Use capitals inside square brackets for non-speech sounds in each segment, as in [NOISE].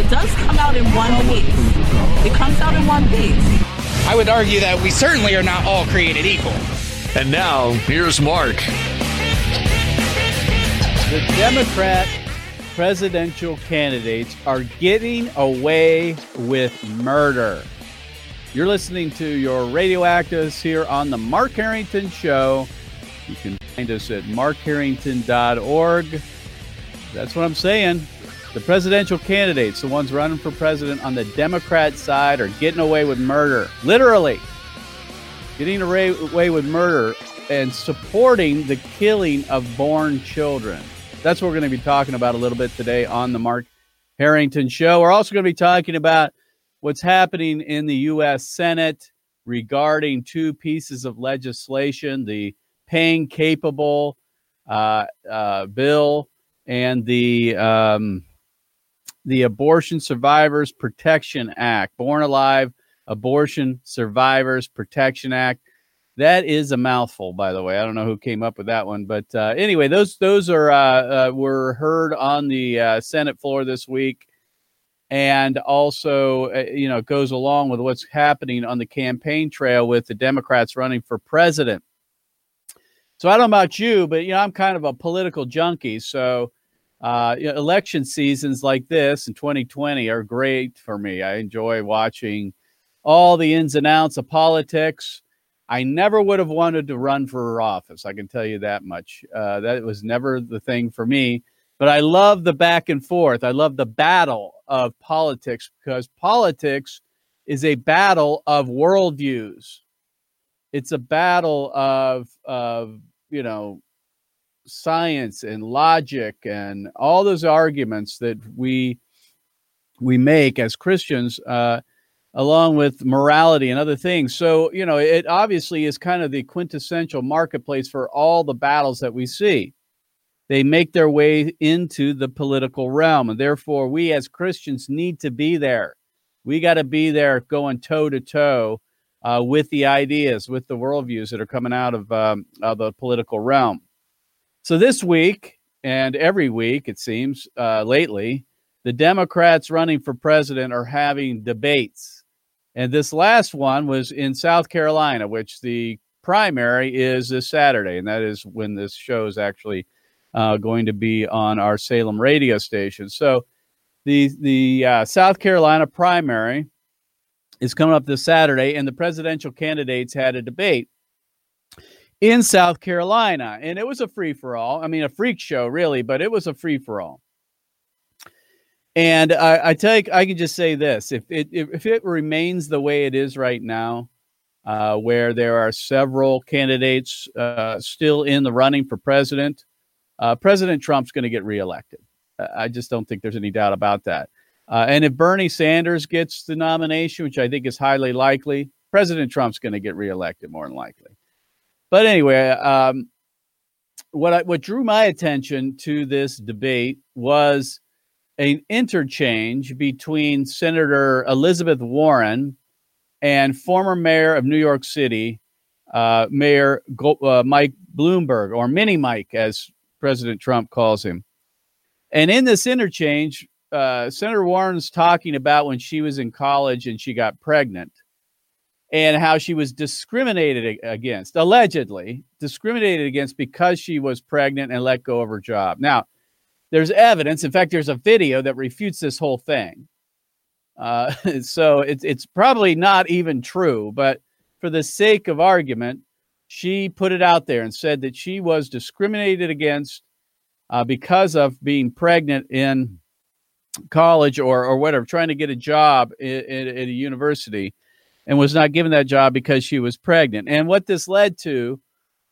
It does come out in one piece. It comes out in one piece. I would argue that we certainly are not all created equal. And now, here's Mark. The Democrat presidential candidates are getting away with murder. You're listening to your radio activist here on the Mark Harrington Show. You can find us at markharrington.org. That's what I'm saying. The presidential candidates, the ones running for president on the Democrat side, are getting away with murder. Literally, getting away with murder and supporting the killing of born children. That's what we're going to be talking about a little bit today on the Mark Harrington Show. We're also going to be talking about what's happening in the U.S. Senate regarding two pieces of legislation the pain capable uh, uh, bill and the um, the Abortion Survivors Protection Act, Born Alive Abortion Survivors Protection Act. That is a mouthful, by the way. I don't know who came up with that one, but uh, anyway, those those are uh, uh, were heard on the uh, Senate floor this week, and also uh, you know goes along with what's happening on the campaign trail with the Democrats running for president. So I don't know about you, but you know I'm kind of a political junkie, so uh, election seasons like this in 2020 are great for me. I enjoy watching all the ins and outs of politics. I never would have wanted to run for office. I can tell you that much. Uh, that was never the thing for me. But I love the back and forth. I love the battle of politics because politics is a battle of worldviews. It's a battle of, of you know, science and logic and all those arguments that we we make as Christians, uh, along with morality and other things. So you know, it obviously is kind of the quintessential marketplace for all the battles that we see. They make their way into the political realm, and therefore, we as Christians need to be there. We got to be there, going toe to toe with the ideas, with the worldviews that are coming out of, um, of the political realm. So this week and every week, it seems uh, lately, the Democrats running for president are having debates. And this last one was in South Carolina, which the primary is this Saturday. And that is when this show is actually uh, going to be on our Salem radio station. So the, the uh, South Carolina primary is coming up this Saturday, and the presidential candidates had a debate in South Carolina. And it was a free for all. I mean, a freak show, really, but it was a free for all. And I, I tell you, I can just say this: if it if it remains the way it is right now, uh, where there are several candidates uh, still in the running for president, uh, President Trump's going to get reelected. I just don't think there's any doubt about that. Uh, and if Bernie Sanders gets the nomination, which I think is highly likely, President Trump's going to get reelected more than likely. But anyway, um, what I, what drew my attention to this debate was an interchange between Senator Elizabeth Warren and former mayor of New York City, uh, Mayor Go- uh, Mike Bloomberg, or Mini Mike, as President Trump calls him. And in this interchange, uh, Senator Warren's talking about when she was in college and she got pregnant and how she was discriminated against, allegedly discriminated against because she was pregnant and let go of her job. Now, there's evidence. In fact, there's a video that refutes this whole thing. Uh, [LAUGHS] so it's it's probably not even true, but for the sake of argument, she put it out there and said that she was discriminated against uh, because of being pregnant in college or or whatever, trying to get a job in a university and was not given that job because she was pregnant. And what this led to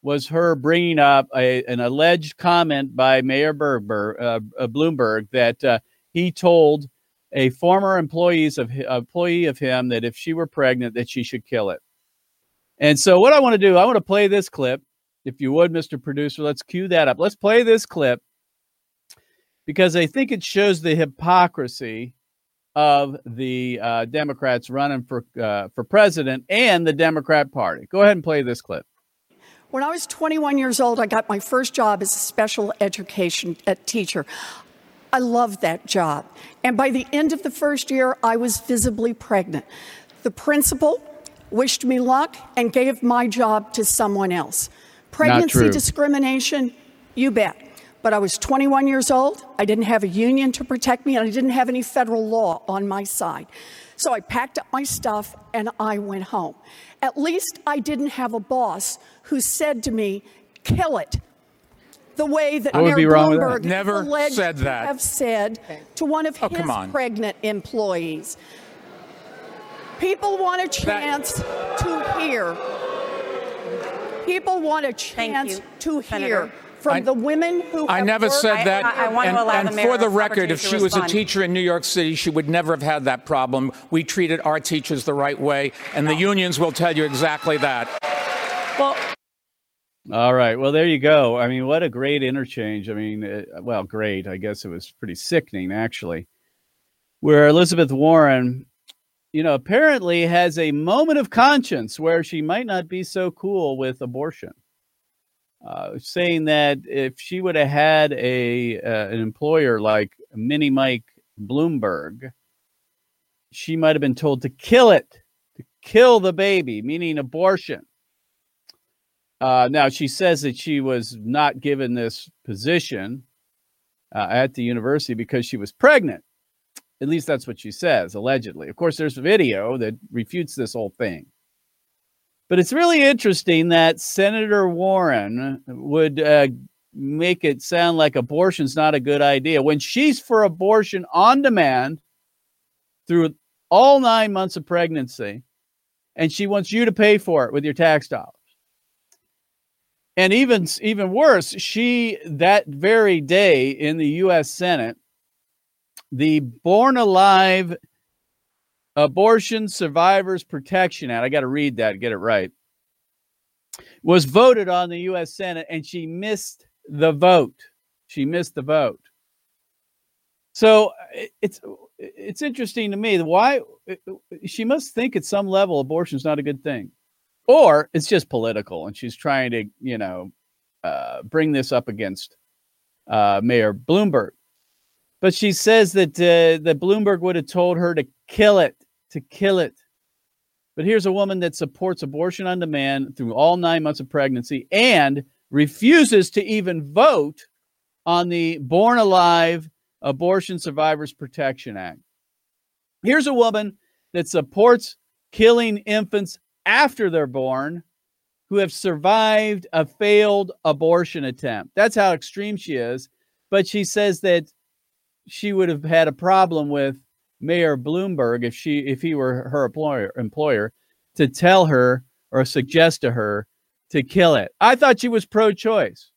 was her bringing up a, an alleged comment by Mayor Bergberg, uh, uh, Bloomberg that uh, he told a former employees of employee of him that if she were pregnant that she should kill it. And so what I want to do, I want to play this clip. If you would, Mr. Producer, let's cue that up. Let's play this clip because I think it shows the hypocrisy of the uh, Democrats running for uh, for president and the Democrat Party. Go ahead and play this clip. When I was 21 years old, I got my first job as a special education uh, teacher. I loved that job. And by the end of the first year, I was visibly pregnant. The principal wished me luck and gave my job to someone else. Pregnancy discrimination, you bet. But I was 21 years old. I didn't have a union to protect me, and I didn't have any federal law on my side. So I packed up my stuff and I went home. At least I didn't have a boss who said to me, kill it the way that Mayor Bloomberg never said that. have said to one of oh, his pregnant employees. People want a chance that... to hear. People want a chance to Senator. hear from I, the women who I never worked. said that. I, I, want and, to allow and the for the record, if she was a teacher in New York City, she would never have had that problem. We treated our teachers the right way, and the unions will tell you exactly that. Well, all right. Well, there you go. I mean, what a great interchange. I mean, uh, well, great. I guess it was pretty sickening, actually, where Elizabeth Warren, you know, apparently has a moment of conscience where she might not be so cool with abortion. Uh, saying that if she would have had a uh, an employer like Mini Mike Bloomberg, she might have been told to kill it, to kill the baby, meaning abortion. Uh, now she says that she was not given this position uh, at the university because she was pregnant. At least that's what she says, allegedly. Of course, there's a video that refutes this whole thing. But it's really interesting that Senator Warren would uh, make it sound like abortion's not a good idea when she's for abortion on demand through all nine months of pregnancy, and she wants you to pay for it with your tax dollars. And even even worse, she that very day in the U.S. Senate, the Born Alive Abortion Survivors Protection Act. I got to read that, get it right. Was voted on the U.S. Senate, and she missed the vote. She missed the vote. So it's it's interesting to me why she must think at some level abortion is not a good thing or it's just political and she's trying to you know uh, bring this up against uh, mayor bloomberg but she says that uh, that bloomberg would have told her to kill it to kill it but here's a woman that supports abortion on demand through all nine months of pregnancy and refuses to even vote on the born alive abortion survivors protection act here's a woman that supports killing infants after they're born who have survived a failed abortion attempt. That's how extreme she is. But she says that she would have had a problem with Mayor Bloomberg if she if he were her employer employer to tell her or suggest to her to kill it. I thought she was pro-choice.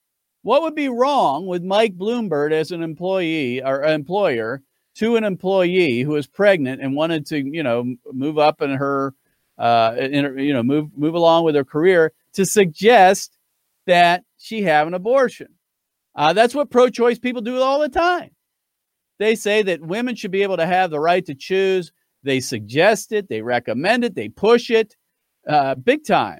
What would be wrong with Mike Bloomberg as an employee or employer to an employee who is pregnant and wanted to, you know, move up in her uh, in, you know, move move along with her career to suggest that she have an abortion. Uh, that's what pro-choice people do all the time. They say that women should be able to have the right to choose. They suggest it, they recommend it, they push it, uh, big time,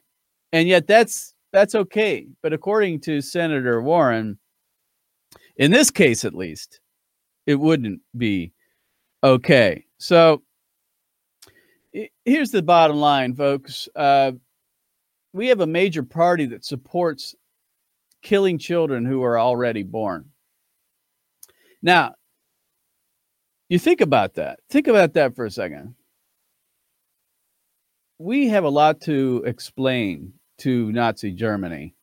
and yet that's that's okay. But according to Senator Warren, in this case at least, it wouldn't be okay. So here's the bottom line, folks. Uh, we have a major party that supports killing children who are already born. Now, you think about that. Think about that for a second. We have a lot to explain to Nazi Germany.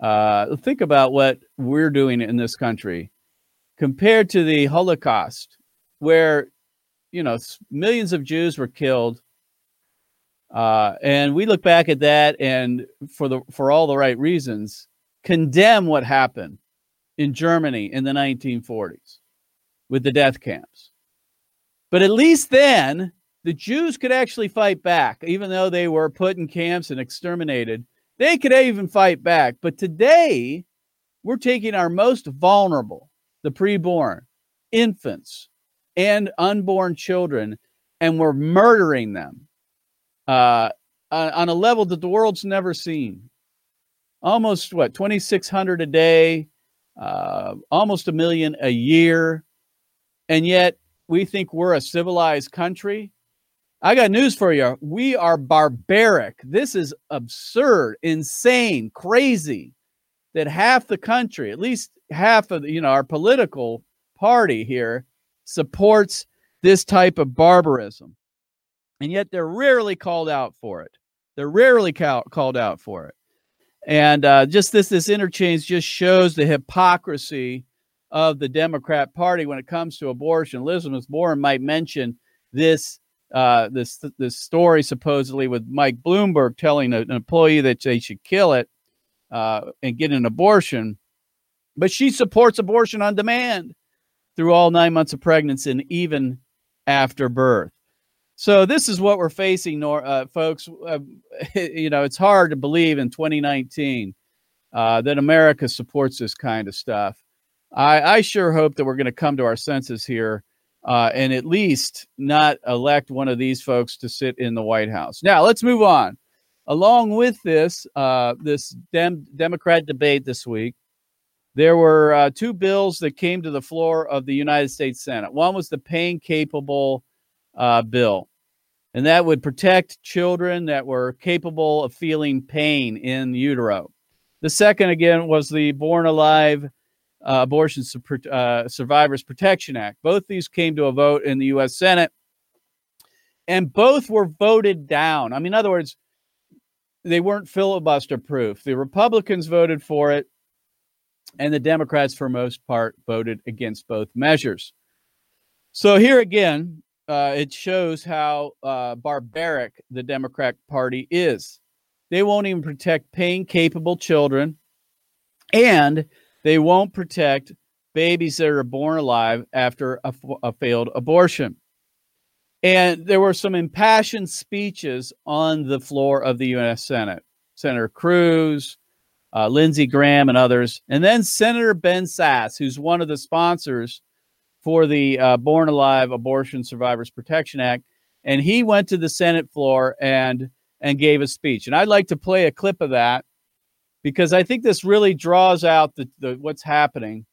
Uh, think about what we're doing in this country compared to the Holocaust, where you know, millions of Jews were killed. Uh, and we look back at that and for the for all the right reasons condemn what happened in Germany in the 1940s with the death camps. But at least then, the Jews could actually fight back, even though they were put in camps and exterminated. They could even fight back. But today, we're taking our most vulnerable, the preborn, infants, and unborn children, and we're murdering them uh, on a level that the world's never seen. Almost what, 2,600 a day, uh, almost a million a year. And yet we think we're a civilized country. I got news for you. We are barbaric. This is absurd, insane, crazy that half the country, at least half of you know our political party here supports this type of barbarism. And yet they're rarely called out for it. They're rarely ca- called out for it. And uh, just this this interchange just shows the hypocrisy of the Democrat Party when it comes to abortion. Elizabeth Warren might mention this uh, this this story supposedly with Mike Bloomberg telling an employee that they should kill it uh, and get an abortion, but she supports abortion on demand through all nine months of pregnancy and even after birth. So this is what we're facing, uh, folks. Uh, [LAUGHS] you know, it's hard to believe in 2019 uh, that America supports this kind of stuff. I, I sure hope that we're going to come to our senses here uh, and at least not elect one of these folks to sit in the White House. Now let's move on. Along with this, uh, this Dem- Democrat debate this week, there were uh, two bills that came to the floor of the United States Senate. One was the pain capable uh, bill, and that would protect children that were capable of feeling pain in utero. The second, again, was the Born Alive uh, Abortion uh, Survivors Protection Act. Both these came to a vote in the U.S. Senate, and both were voted down. I mean, in other words, they weren't filibuster proof. The Republicans voted for it and the Democrats, for most part, voted against both measures. So here again, uh, it shows how uh, barbaric the Democrat Party is. They won't even protect pain capable children, and they won't protect babies that are born alive after a, a failed abortion. And there were some impassioned speeches on the floor of the U.S. Senate. Senator Cruz, uh, Lindsey Graham, and others. And then Senator Ben Sasse, who's one of the sponsors for the uh, Born Alive Abortion Survivors Protection Act. And he went to the Senate floor and and gave a speech. And I'd like to play a clip of that because I think this really draws out the, the what's happening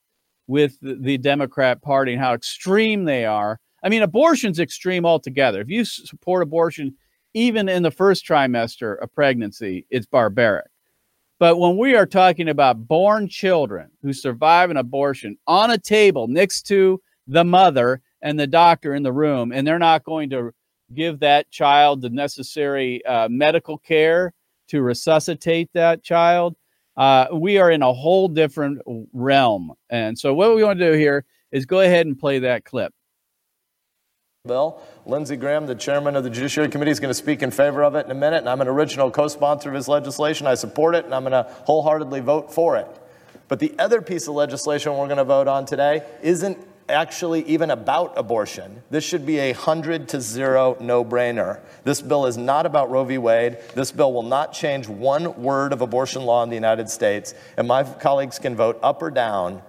with the, the Democrat Party and how extreme they are. I mean, abortion's extreme altogether. If you support abortion, even in the first trimester of pregnancy, it's barbaric. But when we are talking about born children who survive an abortion on a table next to the mother and the doctor in the room, and they're not going to give that child the necessary uh, medical care to resuscitate that child, uh, we are in a whole different realm. And so, what we want to do here is go ahead and play that clip bill. Lindsey Graham, the chairman of the Judiciary Committee, is going to speak in favor of it in a minute, and I'm an original co sponsor of his legislation. I support it, and I'm going to wholeheartedly vote for it. But the other piece of legislation we're going to vote on today isn't actually even about abortion. This should be a 100 to 0 no brainer. This bill is not about Roe v. Wade. This bill will not change one word of abortion law in the United States. And my colleagues can vote up or down,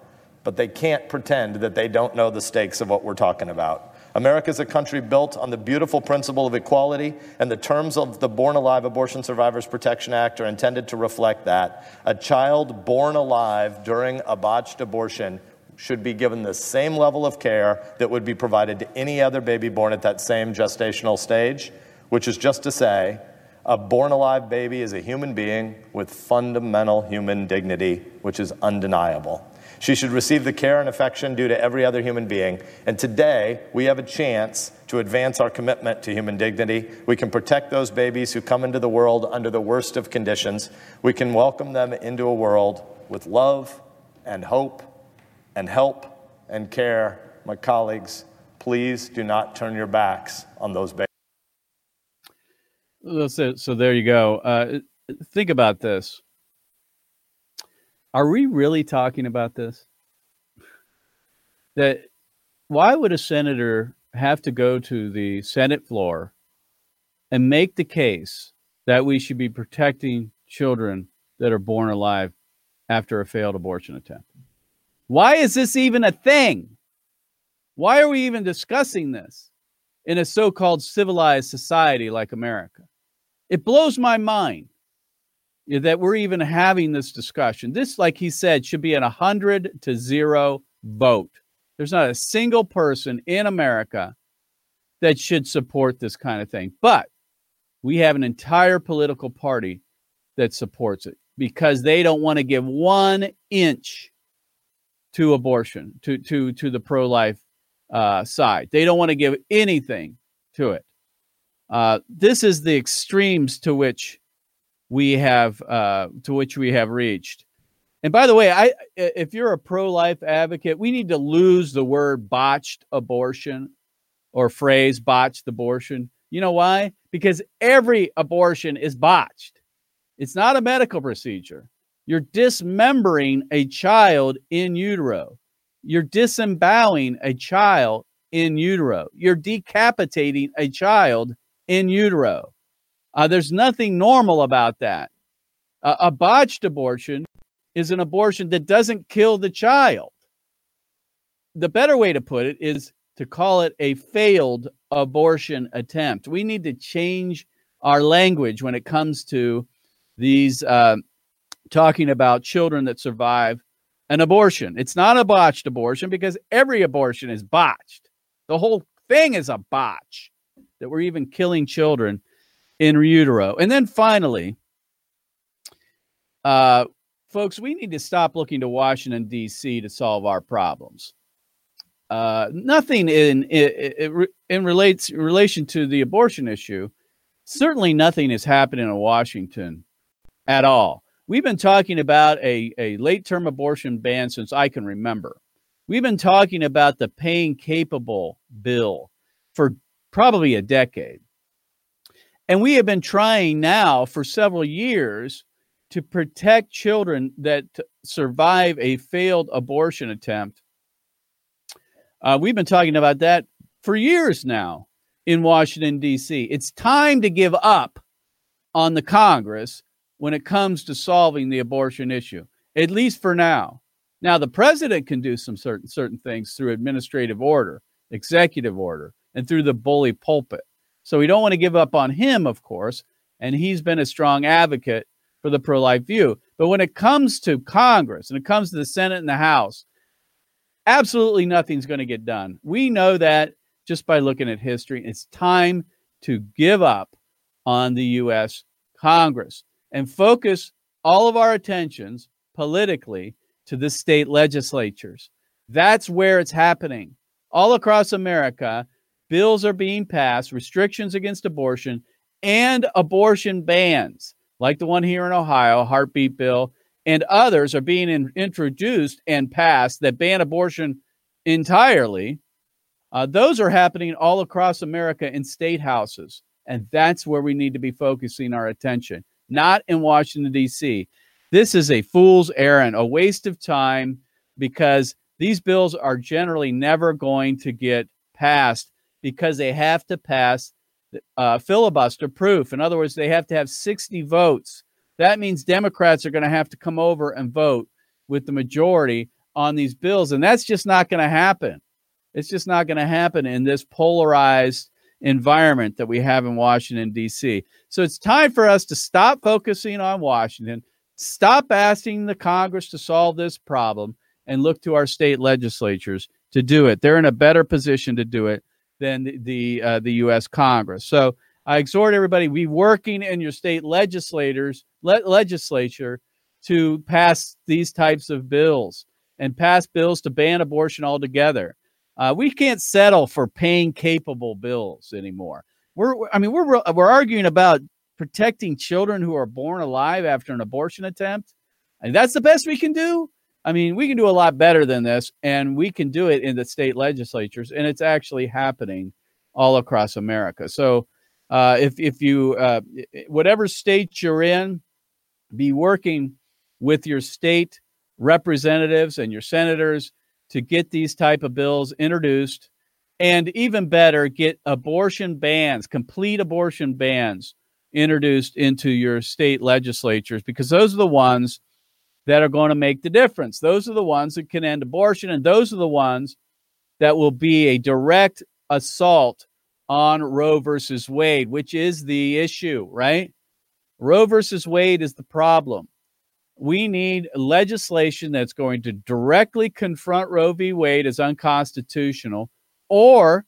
but they can't pretend that they don't know the stakes of what we're talking about. America is a country built on the beautiful principle of equality, and the terms of the Born Alive Abortion Survivors Protection Act are intended to reflect that. A child born alive during a botched abortion should be given the same level of care that would be provided to any other baby born at that same gestational stage, which is just to say, a born alive baby is a human being with fundamental human dignity, which is undeniable. She should receive the care and affection due to every other human being. And today, we have a chance to advance our commitment to human dignity. We can protect those babies who come into the world under the worst of conditions. We can welcome them into a world with love and hope and help and care. My colleagues, please do not turn your backs on those babies. So, so there you go. Uh, think about this. Are we really talking about this? That why would a senator have to go to the Senate floor and make the case that we should be protecting children that are born alive after a failed abortion attempt. Why is this even a thing? Why are we even discussing this in a so called civilized society like America? It blows my mind that we're even having this discussion. This, like he said, should be an 100 to 0 vote. There's not a single person in America that should support this kind of thing. But we have an entire political party that supports it because they don't want to give one inch to abortion, to to to the pro-life uh, side. They don't want to give anything to it. Uh, this is the extremes to which we have uh, to which we have reached. And by the way, I if you're a pro-life advocate, we need to lose the word botched abortion or phrase botched abortion. You know why? Because every abortion is botched. It's not a medical procedure. You're dismembering a child in utero. You're disemboweling a child in utero. You're decapitating a child in utero. Uh, there's nothing normal about that. Uh, a botched abortion is an abortion that doesn't kill the child. The better way to put it is to call it a failed abortion attempt. We need to change our language when it comes to these uh, talking about children that survive an abortion. It's not a botched abortion because every abortion is botched. The whole thing is a botch that we're even killing children in utero. And then finally, uh, folks, we need to stop looking to Washington, D.C. to solve our problems. Uh, nothing in, in, in relates in relation to the abortion issue. Certainly, nothing is happening in Washington at all. We've been talking about a, a late term abortion ban since I can remember. We've been talking about the pain capable bill for probably a decade. And we have been trying now for several years to protect children that survive a failed abortion attempt uh, we've been talking about that for years now in Washington, D.C. It's time to give up on the Congress when it comes to solving the abortion issue, at least for now. Now, the president can do some certain certain things through administrative order, executive order, and through the bully pulpit. So we don't want to give up on him, of course, and he's been a strong advocate for the pro-life view. But when it comes to Congress and it comes to the Senate and the House, absolutely nothing's going to get done. We know that just by looking at history. It's time to give up on the U.S. Congress and focus all of our attentions politically to the state legislatures. That's where it's happening. All across America, bills are being passed, restrictions against abortion, and abortion bans, like the one here in Ohio, heartbeat bill, and others are being in, introduced and passed that ban abortion entirely. Uh, those are happening all across America in state houses. And that's where we need to be focusing our attention, not in Washington, D.C. This is a fool's errand, a waste of time, because these bills are generally never going to get passed because they have to pass uh, filibuster proof. In other words, they have to have 60 votes that means Democrats are going to have to come over and vote with the majority on these bills. And that's just not going to happen. It's just not going to happen in this polarized environment that we have in Washington, D.C. So it's time for us to stop focusing on Washington, stop asking the Congress to solve this problem, and look to our state legislatures to do it. They're in a better position to do it than the the, uh, the U.S. Congress. So I exhort everybody be working in your state legislators le- legislature to pass these types of bills and pass bills to ban abortion altogether. Uh, we can't settle for pain capable bills anymore. We're, I mean, we're we're arguing about protecting children who are born alive after an abortion attempt, and that's the best we can do. I mean, we can do a lot better than this, and we can do it in the state legislatures, and it's actually happening all across America. So, uh, if if you uh, whatever state you're in, be working with your state representatives and your senators to get these type of bills introduced and even better, get abortion bans, complete abortion bans introduced into your state legislatures because those are the ones that are going to make the difference. Those are the ones that can end abortion, and those are the ones that will be a direct assault on Roe versus Wade, which is the issue, right? Roe versus Wade is the problem. We need legislation that's going to directly confront Roe v. Wade as unconstitutional or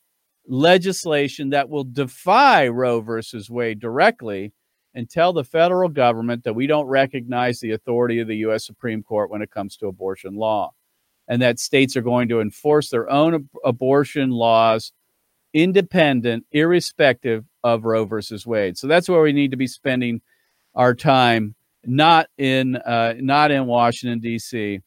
legislation that will defy Roe versus Wade directly and tell the federal government that we don't recognize the authority of the U.S. Supreme Court when it comes to abortion law, and that states are going to enforce their own ab- abortion laws independent, irrespective of Roe versus Wade. So that's where we need to be spending our time, not in uh, not in Washington D.C.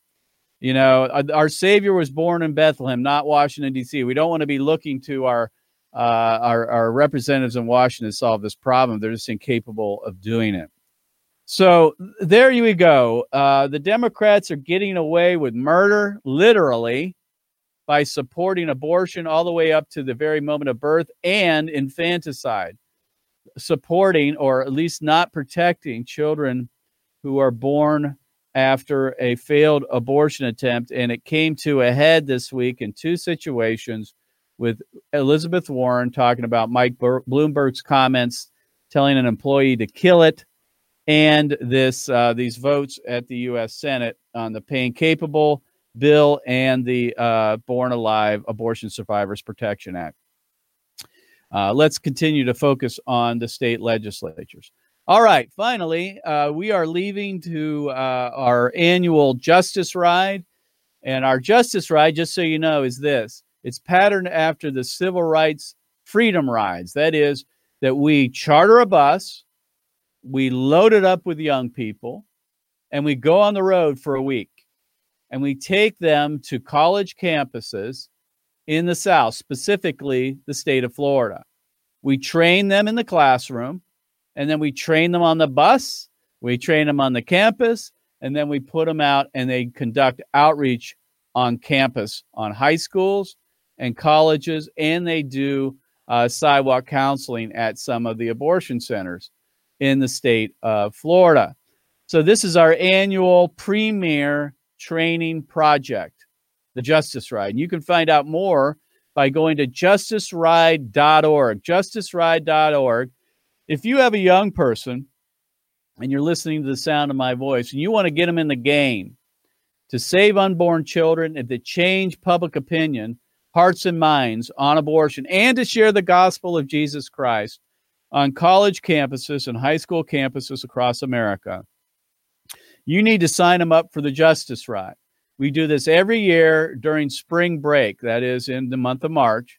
You know, uh, our Savior was born in Bethlehem, not Washington D.C. We don't want to be looking to our uh, our, our representatives in Washington to solve this problem. They're just incapable of doing it. So there you go. Uh, the Democrats are getting away with murder, literally, by supporting abortion all the way up to the very moment of birth and infanticide, supporting or at least not protecting children who are born after a failed abortion attempt. And it came to a head this week in two situations with Elizabeth Warren talking about Mike Bloomberg's comments telling an employee to kill it and this uh, these votes at the U.S. Senate on the pain capable bill and the uh, Born Alive Abortion Survivors Protection Act. Uh, let's continue to focus on the state legislatures. All right, finally, uh, we are leaving to uh, our annual Justice Ride. And our Justice Ride, just so you know, is this it's patterned after the Civil Rights Freedom Rides. That is, that we charter a bus, we load it up with young people, and we go on the road for a week and we take them to college campuses in the South, specifically the state of Florida. We train them in the classroom, and then we train them on the bus, we train them on the campus, and then we put them out and they conduct outreach on campus on high schools and colleges, and they do uh, sidewalk counseling at some of the abortion centers in the state of Florida. So, this is our annual premier training project, the Justice Ride. And you can find out more by going to justiceride.org. Justiceride.org. If you have a young person and you're listening to the sound of my voice and you want to get them in the game to save unborn children and to change public opinion, hearts and minds on abortion, and to share the gospel of Jesus Christ on college campuses and high school campuses across America you need to sign them up for the Justice Ride. We do this every year during spring break, that is in the month of March.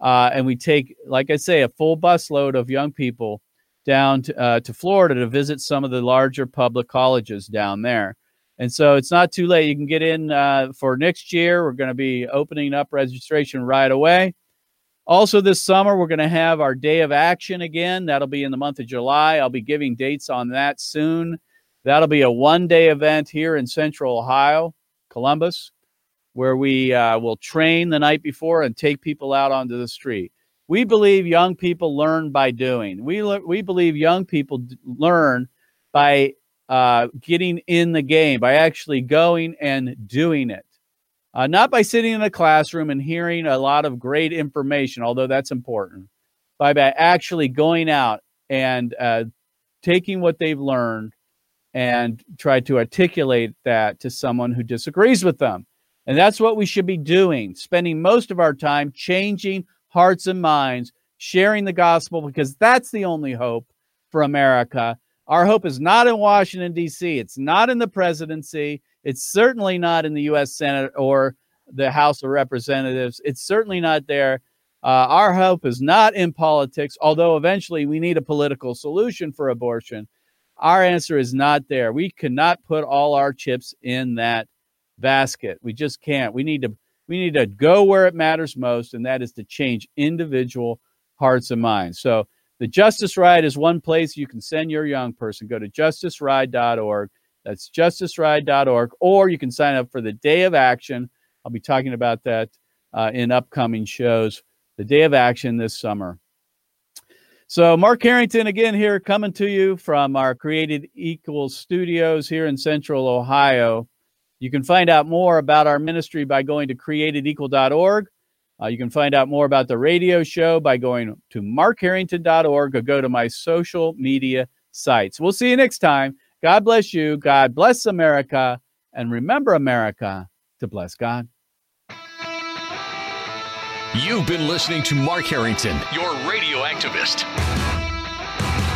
Uh, and we take, like I say, a full busload of young people down to, uh, to Florida to visit some of the larger public colleges down there. And so it's not too late. You can get in uh, for next year. We're going to be opening up registration right away. Also, this summer, we're going to have our day of action again. That'll be in the month of July. I'll be giving dates on that soon. That'll be a one day event here in Central Ohio, Columbus, where we uh, will train the night before and take people out onto the street. We believe young people learn by doing. We, le- we believe young people d- learn by uh, getting in the game, by actually going and doing it. Uh, not by sitting in a classroom and hearing a lot of great information, although that's important, by, by actually going out and uh, taking what they've learned and try to articulate that to someone who disagrees with them. And that's what we should be doing, spending most of our time changing hearts and minds, sharing the gospel, because that's the only hope for America. Our hope is not in Washington, D.C., it's not in the presidency, it's certainly not in the U.S. Senate or the House of Representatives, it's certainly not there. Uh, our hope is not in politics, although eventually we need a political solution for abortion. Our answer is not there. We cannot put all our chips in that basket. We just can't. We need to we need to go where it matters most, and that is to change individual hearts and minds. So the Justice Ride is one place you can send your young person. Go to justiceride.org. That's justiceride.org, or you can sign up for the Day of Action. I'll be talking about that uh, in upcoming shows the day of action this summer. So, Mark Harrington again here coming to you from our Created Equal studios here in Central Ohio. You can find out more about our ministry by going to createdequal.org. Uh, you can find out more about the radio show by going to markharrington.org or go to my social media sites. We'll see you next time. God bless you. God bless America. And remember, America, to bless God. You've been listening to Mark Harrington, your radio activist.